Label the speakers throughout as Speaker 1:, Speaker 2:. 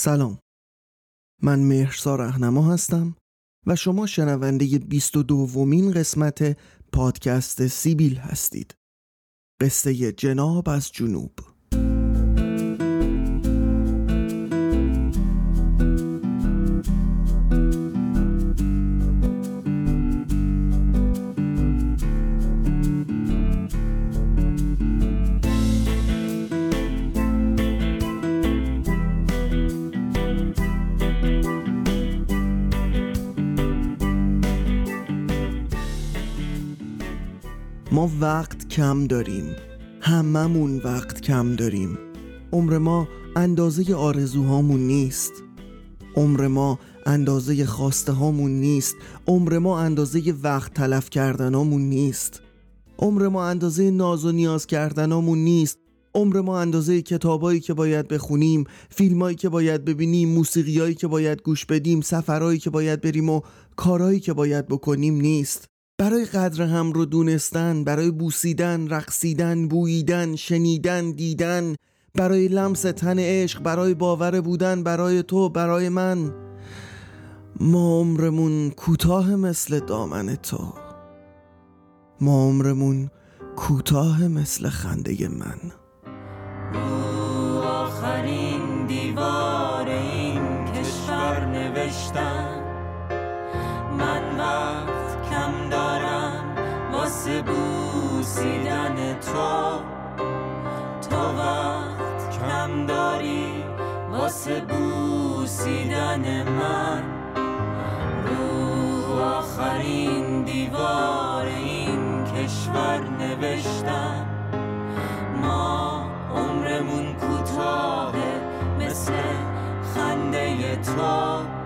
Speaker 1: سلام. من مهرسا رهنما هستم و شما شنونده 22 دومین قسمت پادکست سیبیل هستید. قصه جناب از جنوب. ما وقت کم داریم. هممون وقت کم داریم. عمر ما اندازه آرزوهامون نیست. عمر ما اندازه خواسته هامون نیست. عمر ما اندازه وقت تلف کردنامون نیست. عمر ما اندازه ناز و نیاز کردنامون نیست. عمر ما اندازه کتابایی که باید بخونیم فیلمایی که باید ببینیم موسیقیایی که باید گوش بدیم سفرهایی که باید بریم و کارهایی که باید بکنیم نیست. برای قدر هم رو دونستن برای بوسیدن رقصیدن بوییدن شنیدن دیدن برای لمس تن عشق برای باور بودن برای تو برای من. ما عمرمون کوتاه مثل دامن تو. ما عمرمون کوتاه مثل خنده من.
Speaker 2: رو آخرین دیوار این کشور نوشتم. من بوسیدن تو. تو وقت کم داری واسه بوسیدن من. رو آخرین دیوار این کشور نوشتم. ما عمرمون کوتاهه مثل خنده تو.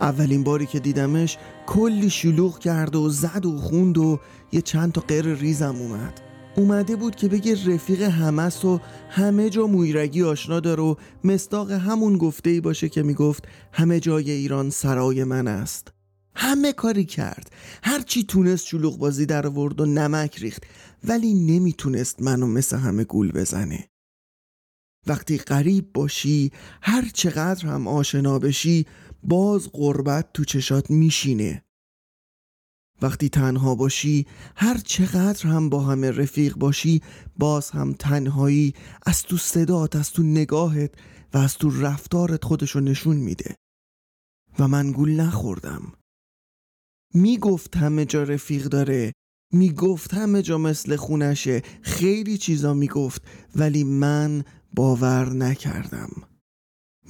Speaker 1: اولین باری که دیدمش کلی شلوغ کرد و زد و خوند و یه چند تا غیر ریزم اومد. اومده بود که بگه رفیق همس و همه جا مویرگی آشنا داره و مستاق همون گفته ای باشه که می‌گفت همه جای ایران سرای من است. همه کاری کرد. هرچی تونست شلوغ بازی در ورد و نمک ریخت ولی نمی‌تونست منو مثل همه گول بزنه. وقتی غریب باشی هر چقدر هم آشنا بشی باز غربت تو چشات میشینه. وقتی تنها باشی هر چقدر هم با همه رفیق باشی باز هم تنهایی از تو صدات از تو نگاهت و از تو رفتارت خودشو نشون میده. و من گول نخوردم. می‌گفت همه جا رفیق داره می‌گفت همه جا مثل خونشه خیلی چیزا می‌گفت ولی من باور نکردم.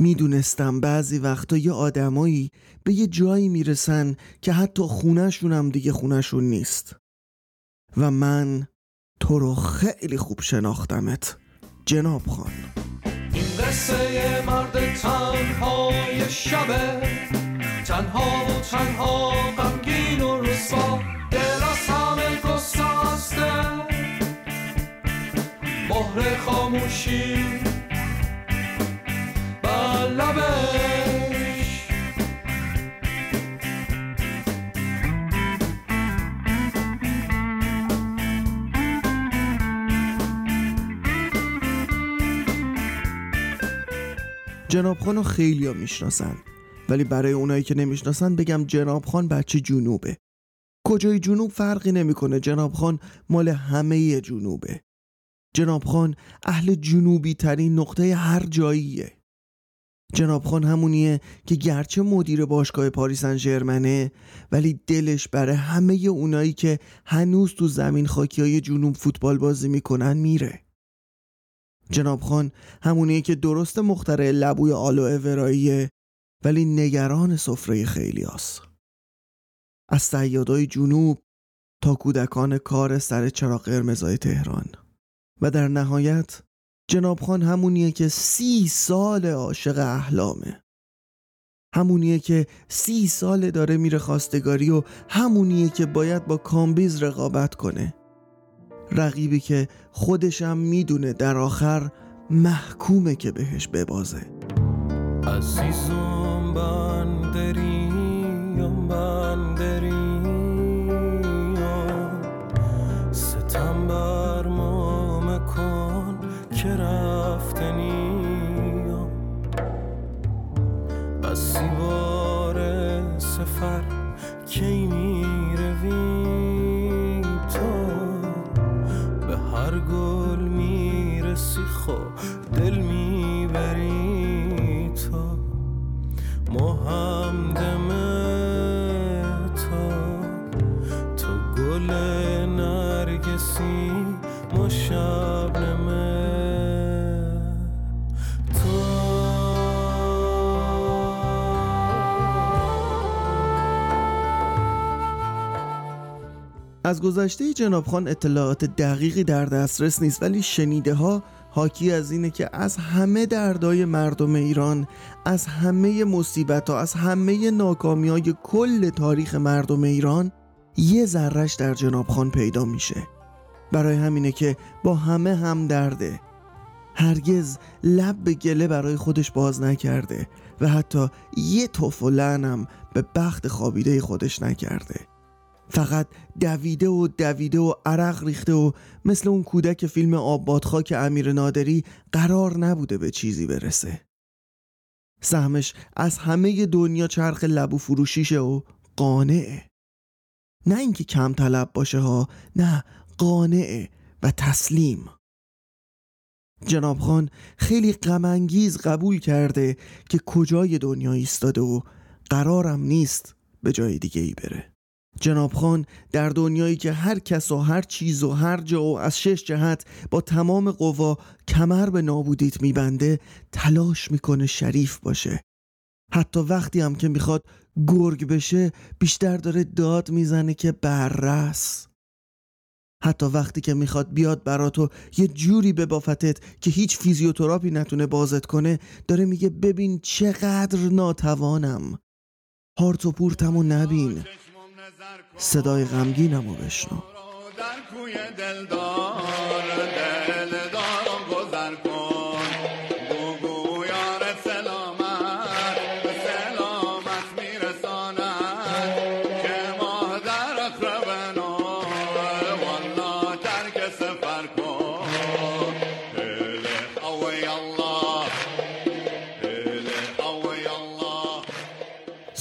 Speaker 1: می‌دونستم بعضی وقتا یه آدمایی به یه جایی می‌رسن که حتی خونشون هم دیگه خونشون نیست. و من تو رو خیلی خوب شناختمت جناب خان.
Speaker 3: این قصه مرد تنهای شبه تنها و تنها غمگین و رسوا دل از همه گسسته. مهر خاموشی
Speaker 1: جناب خان رو خیلی ها می‌شناسن. ولی برای اونایی که نمی‌شناسن بگم جناب خان بچه جنوبه. کجای جنوب فرقی نمی‌کنه جناب خان؟ مال همه جنوبه. جناب خان اهل جنوبی ترین نقطه هر جاییه. جناب خان همونیه که گرچه مدیر باشگاه پاریس سن ولی دلش برای همه اونایی که هنوز تو زمین خاکی های جنوب فوتبال بازی می‌کنن میره جناب خان همونیه که درست مختره لبوی آلو وراییه ولی نگران سفره خیلی هست. از سیادای جنوب تا کودکان کار سر چراغ قرمزای تهران و در نهایت جناب خان همونیه که سی سال عاشق احلامه. همونیه که سی سال داره میره خواستگاری و همونیه که باید با کامبیز رقابت کنه. رقیبی که خودشم می‌دونه در آخر محکومه که بهش ببازه.
Speaker 3: عزیزم بندری بندری
Speaker 1: از گذشته جناب خان اطلاعات دقیقی در دسترس نیست ولی شنیده ها حاکی از اینه که از همه دردای مردم ایران از همه مصیبت ها از همه ناکامی های کل تاریخ مردم ایران یه ذرش در جناب خان پیدا میشه. برای همینه که با همه هم درده. هرگز لب به گله برای خودش باز نکرده و حتی یه توف و لعنم به بخت خوابیده خودش نکرده. فقط دویده و دویده و عرق ریخته و مثل اون کودک فیلم آب که امیر نادری قرار نبوده به چیزی برسه. سهمش از همه دنیا چرخ لبو فروشیشه و قانعه. نه اینکه کم طلب باشه ها نه قانعه و تسلیم. جناب خان خیلی غمانگیز قبول کرده که کجای دنیا ایستاده و قرارم نیست به جای دیگه ای بره. جناب خان در دنیایی که هر کس و هر چیز و هر جا و از شش جهت با تمام قوا کمر به نابودیت میبنده تلاش می‌کنه شریف باشه. حتی وقتی هم که می‌خواد گرگ بشه بیشتر داره داد می‌زنه که بررس. حتی وقتی که می‌خواد بیاد براتو یه جوری به بافتت که هیچ فیزیوتراپی نتونه بازت کنه داره میگه ببین چقدر ناتوانم. هارت و پورتم و نبین. صدای غمگینم و بشنو. در کوی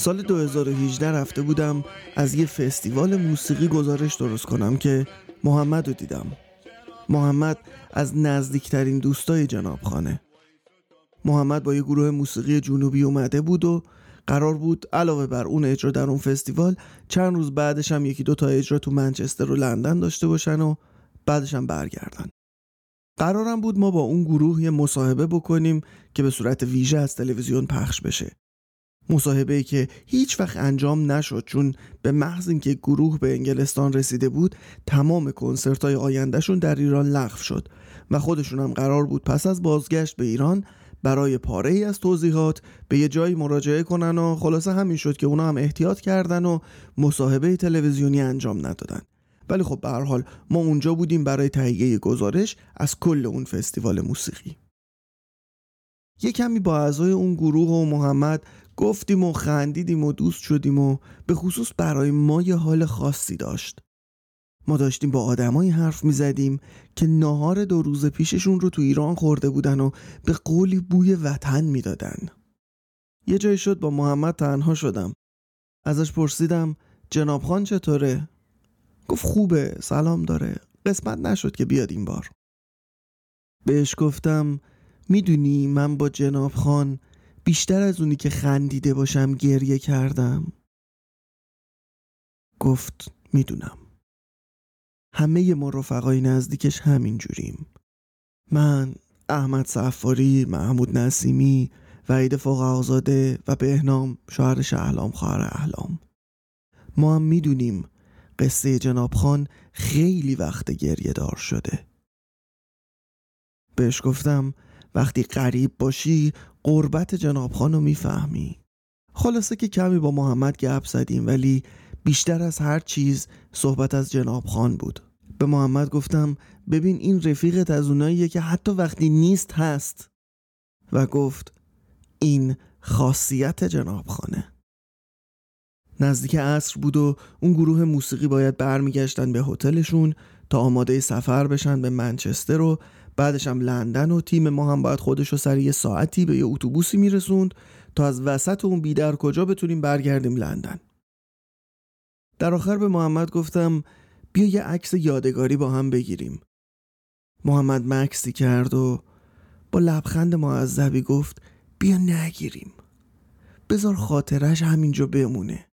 Speaker 1: سال 2018 رفته بودم از یه فستیوال موسیقی گزارش درست کنم که محمد رو دیدم. محمد از نزدیکترین دوستای جناب خانه. محمد با یه گروه موسیقی جنوبی اومده بود و قرار بود علاوه بر اون اجرا در اون فستیوال چند روز بعدش هم یکی دو تا اجرا تو منچستر و لندن داشته باشن و بعدش هم برگردن. قرارم بود ما با اون گروه یه مصاحبه بکنیم که به صورت ویژه از تلویزیون پخش بشه. مصاحبه که هیچ وقت انجام نشد چون به محض اینکه گروه به انگلستان رسیده بود تمام کنسرت های آیندهشون در ایران لغو شد و خودشون هم قرار بود پس از بازگشت به ایران برای پاره ای از توضیحات به یه جایی مراجعه کنن و خلاصه همین شد که اونا هم احتیاط کردن و مصاحبه تلویزیونی انجام ندادن. ولی خب به هر حال ما اونجا بودیم برای تهیه گزارش از کل اون فستیوال موسیقی. یه کمی با اعضای اون گروه و محمد گفتیم و خندیدیم و دوست شدیم و به خصوص برای ما یه حال خاصی داشت ما داشتیم با آدمایی حرف می زدیم که نهار دو روز پیششون رو تو ایران خورده بودن و به قولی بوی وطن می‌دادن. یه جای شد با محمد تنها شدم ازش پرسیدم جناب خان چطوره؟ گفت خوبه سلام داره قسمت نشد که بیاد این بار بهش گفتم می‌دونی من با جناب خان بیشتر از اونی که خندیده باشم گریه کردم. گفت می‌دونم. همه ما رفقای نزدیکش همین جوریم من احمد صفاری محمود نسیمی وعید فوق آزاده و بهنام شوهر شهلام خواهر احلام. ما هم می‌دونیم قصه جناب خان خیلی وقت گریه دار شده. بهش گفتم وقتی قریب باشی قربت جناب خانو می‌فهمی. خلاصه که کمی با محمد گپ زدیم ولی بیشتر از هر چیز صحبت از جناب خان بود. به محمد گفتم ببین این رفیقت از اوناییه که حتی وقتی نیست هست. و گفت این خاصیت جناب خانه. نزدیک عصر بود و اون گروه موسیقی باید برمیگشتن به هتلشون تا آماده سفر بشن به منچستر و بعدش هم لندن و تیم ما هم باید خودش رو سر یه ساعتی به یه اتوبوسی میرسوند تا از وسط اون بیدر کجا بتونیم برگردیم لندن. در آخر به محمد گفتم بیا یه عکس یادگاری با هم بگیریم. محمد مکسی کرد و با لبخند معذبی گفت بیا نگیریم. بذار خاطرش همینجا بمونه.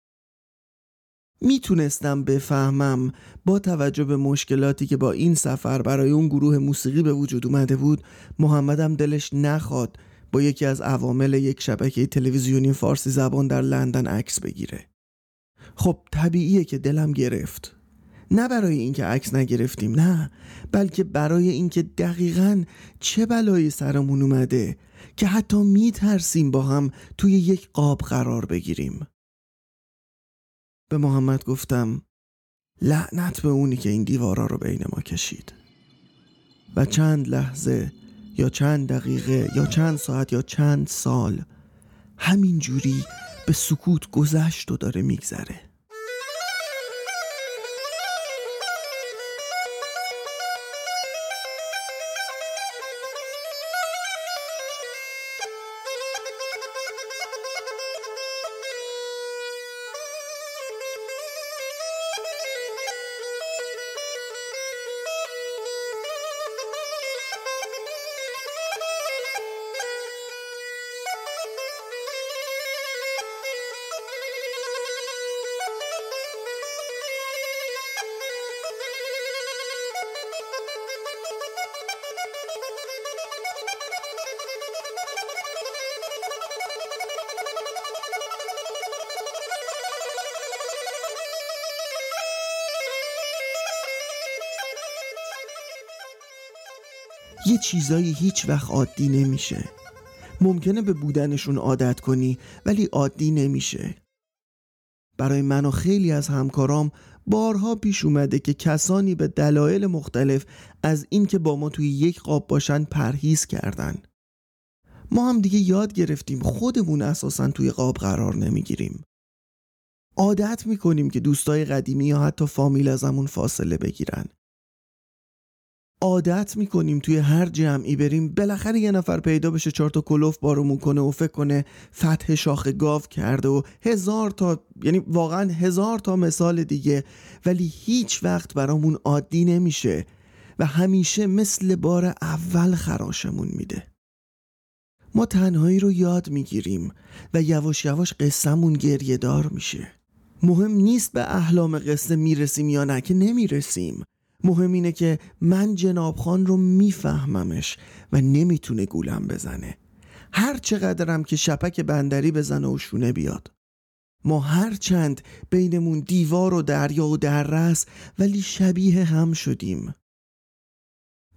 Speaker 1: می‌تونستم بفهمم با توجه به مشکلاتی که با این سفر برای اون گروه موسیقی به وجود اومده بود محمدم دلش نخواد با یکی از عوامل یک شبکه تلویزیونی فارسی زبان در لندن عکس بگیره. خب طبیعیه که دلم گرفت. نه برای اینکه عکس نگرفتیم نه بلکه برای اینکه دقیقا چه بلایی سرمون اومده که حتی میترسیم با هم توی یک قاب قرار بگیریم. به محمد گفتم لعنت به اونی که این دیوارا رو بین ما کشید. و چند لحظه یا چند دقیقه یا چند ساعت یا چند سال همین جوری به سکوت گذشت و داره میگذره. یه چیزایی هیچ وقت عادی نمیشه. ممکنه به بودنشون عادت کنی ولی عادی نمیشه. برای من و خیلی از همکارام بارها پیش اومده که کسانی به دلایل مختلف از اینکه با ما توی یک قاب باشن پرهیز کردن. ما هم دیگه یاد گرفتیم خودمون اساسا توی قاب قرار نمی‌گیریم. عادت می‌کنیم که دوستای قدیمی یا حتی فامیل ازمون فاصله بگیرن. عادت می‌کنیم توی هر جمعی بریم. بالاخره یه نفر پیدا بشه چهار تا کلوف بارمون کنه و فکر کنه فتح شاخ گاو کرده و هزار تا یعنی واقعا هزار تا مثال دیگه. ولی هیچ وقت برامون عادی نمیشه و همیشه مثل بار اول خراشمون میده. ما تنهایی رو یاد می‌گیریم و یواش یواش قصهمون گریه دار میشه. مهم نیست به احلام قصه می‌رسیم یا نه که نمی‌رسیم. مهم اینه که من جناب خان رو میفهممش و نمی‌تونه گولم بزنه. هر چقدرم که شپک بندری بزنه و شونه بیاد. ما هر چند بینمون دیوار و دریا و دررس ولی شبیه هم شدیم.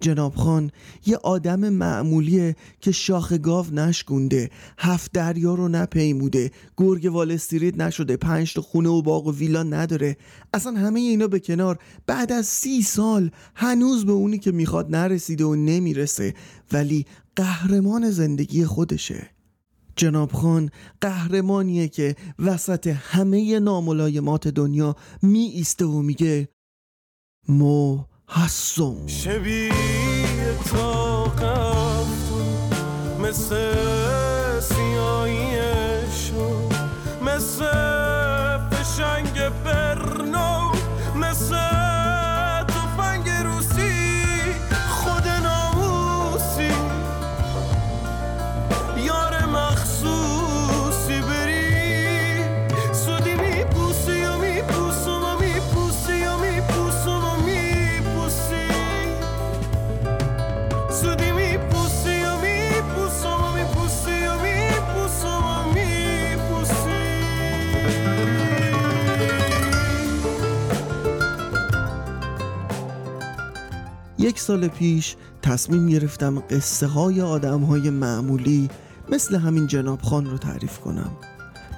Speaker 1: جناب خان یه آدم معمولیه که شاخ گاو نشگونده هفت دریا رو نپیموده گرگ وال نشده پنج تا خونه و باغ و ویلا نداره. اصلا همه اینا به کنار. بعد از سی سال هنوز به اونی که می‌خواد نرسیده و نمی‌رسه ولی قهرمان زندگی خودشه. جناب خان قهرمانیه که وسط همه ناملایمات دنیا می ایسته و میگه مو هستم
Speaker 3: شبیه طاقت مثل
Speaker 1: یک سال پیش تصمیم گرفتم قصه های آدم های معمولی مثل همین جناب خان رو تعریف کنم.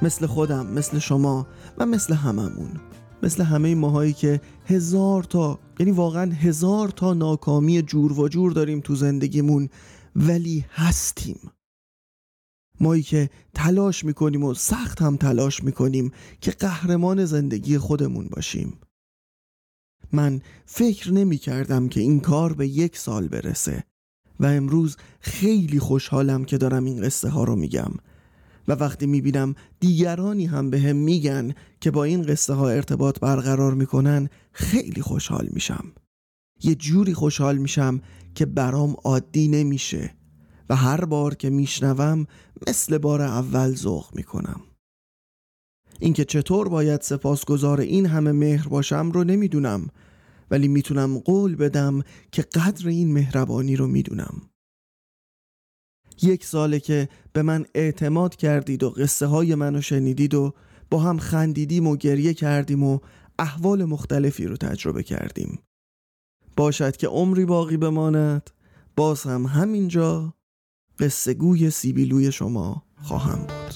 Speaker 1: مثل خودم، مثل شما و مثل هممون. مثل همه ماهایی که هزار تا یعنی واقعا هزار تا ناکامی جور و جور داریم تو زندگیمون ولی هستیم. مایی که تلاش می‌کنیم و سخت هم تلاش می‌کنیم که قهرمان زندگی خودمون باشیم. من فکر نمی کردم که این کار به یک سال برسه و امروز خیلی خوشحالم که دارم این قصه ها رو میگم و وقتی می‌بینم دیگرانی هم به هم میگن که با این قصه ها ارتباط برقرار می‌کنن خیلی خوشحال میشم. یه جوری خوشحال میشم که برام عادی نمیشه و هر بار که میشنوم مثل بار اول ذوق می‌کنم. اینکه چطور باید سپاسگزار این همه مهر باشم رو نمی‌دونم ولی می‌تونم قول بدم که قدر این مهربانی رو می‌دونم. یک ساله که به من اعتماد کردید و قصه های منو شنیدید و با هم خندیدیم و گریه کردیم و احوال مختلفی رو تجربه کردیم. باشد که عمری باقی بماند باز هم همینجا قصه گوی سیبیلوی شما خواهم بود.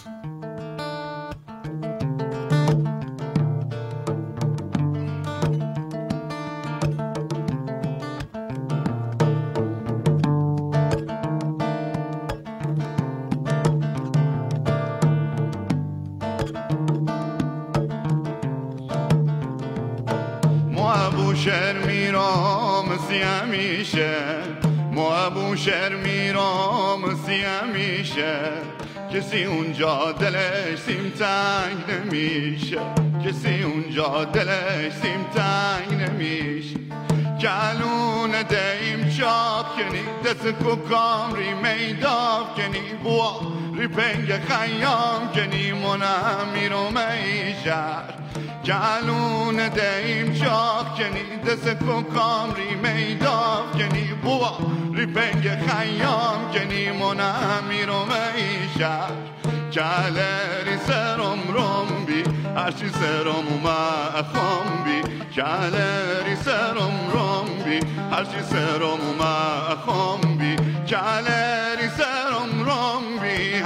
Speaker 4: شهر میرام سی همیشه. ما شهر میرام سی همیشه. کسی اونجا دلش سیم تنگ نمیشه. کسی اونجا دلش سیم تنگ نمیشه. کلون دیم چاپ کنی دست کام ری میداف کنی. بوا پنگ خیام کنی منم میرو میشر جلون دیم شاخ کنی دست کام ری میداف کنی بوا. ری پنگ خیام کنی منم میرو میشر کلری سرم روم بی هرچی سرم اومه خام بی. کلری سرم روم بی هرچی سرم اومه خام بی. کلری سرم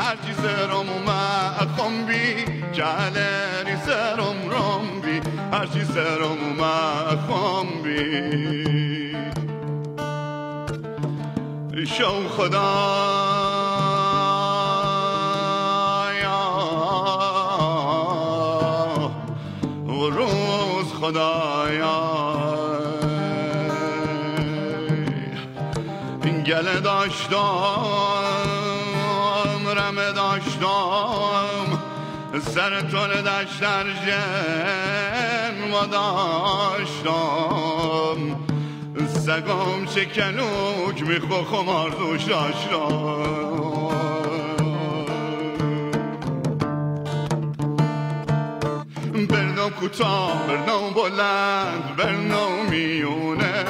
Speaker 4: هرچی سرم اومه خام بی کلری سرم روم بی هرچی سرم اومه خام بی شو خدا خدایا گله داشتم داشتم سر تول دشت در جن و داشتم سگم چه کلوک میخو خمار دوش داشتم. برنو کوتاه برنو بلند برنو میونه.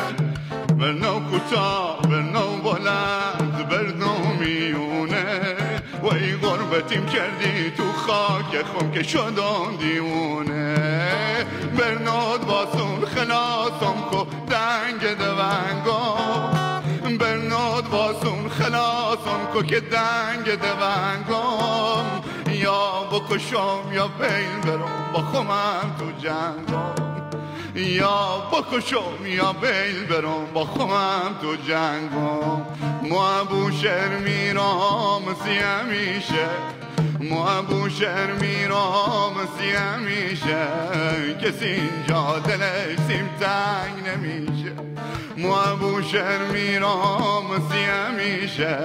Speaker 4: برنو کوتاه برنو بلند برنو میونه. ای غربتیم کردی تو خاک خم که شدم دیونه برنود باسون خلاصم کو دنگ دونگو برنود باسون خلاصم کو که دنگ دونگم یا بکشم یا بیل برم با خمم تو جنگم یا بکشم یا بیل برم با خمم تو جنگم. ما بوشر میرام سی همیشه ما بوشر میرام سی همیشه کسی اینجا دلش سیم تنگ نمیشه. ما بوشر میرام سی همیشه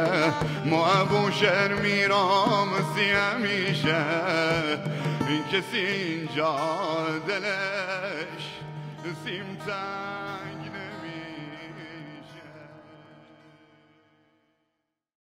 Speaker 4: ما بوشر میرام سی همیشه کسی اینجا دلش سیم تنگ نمیشه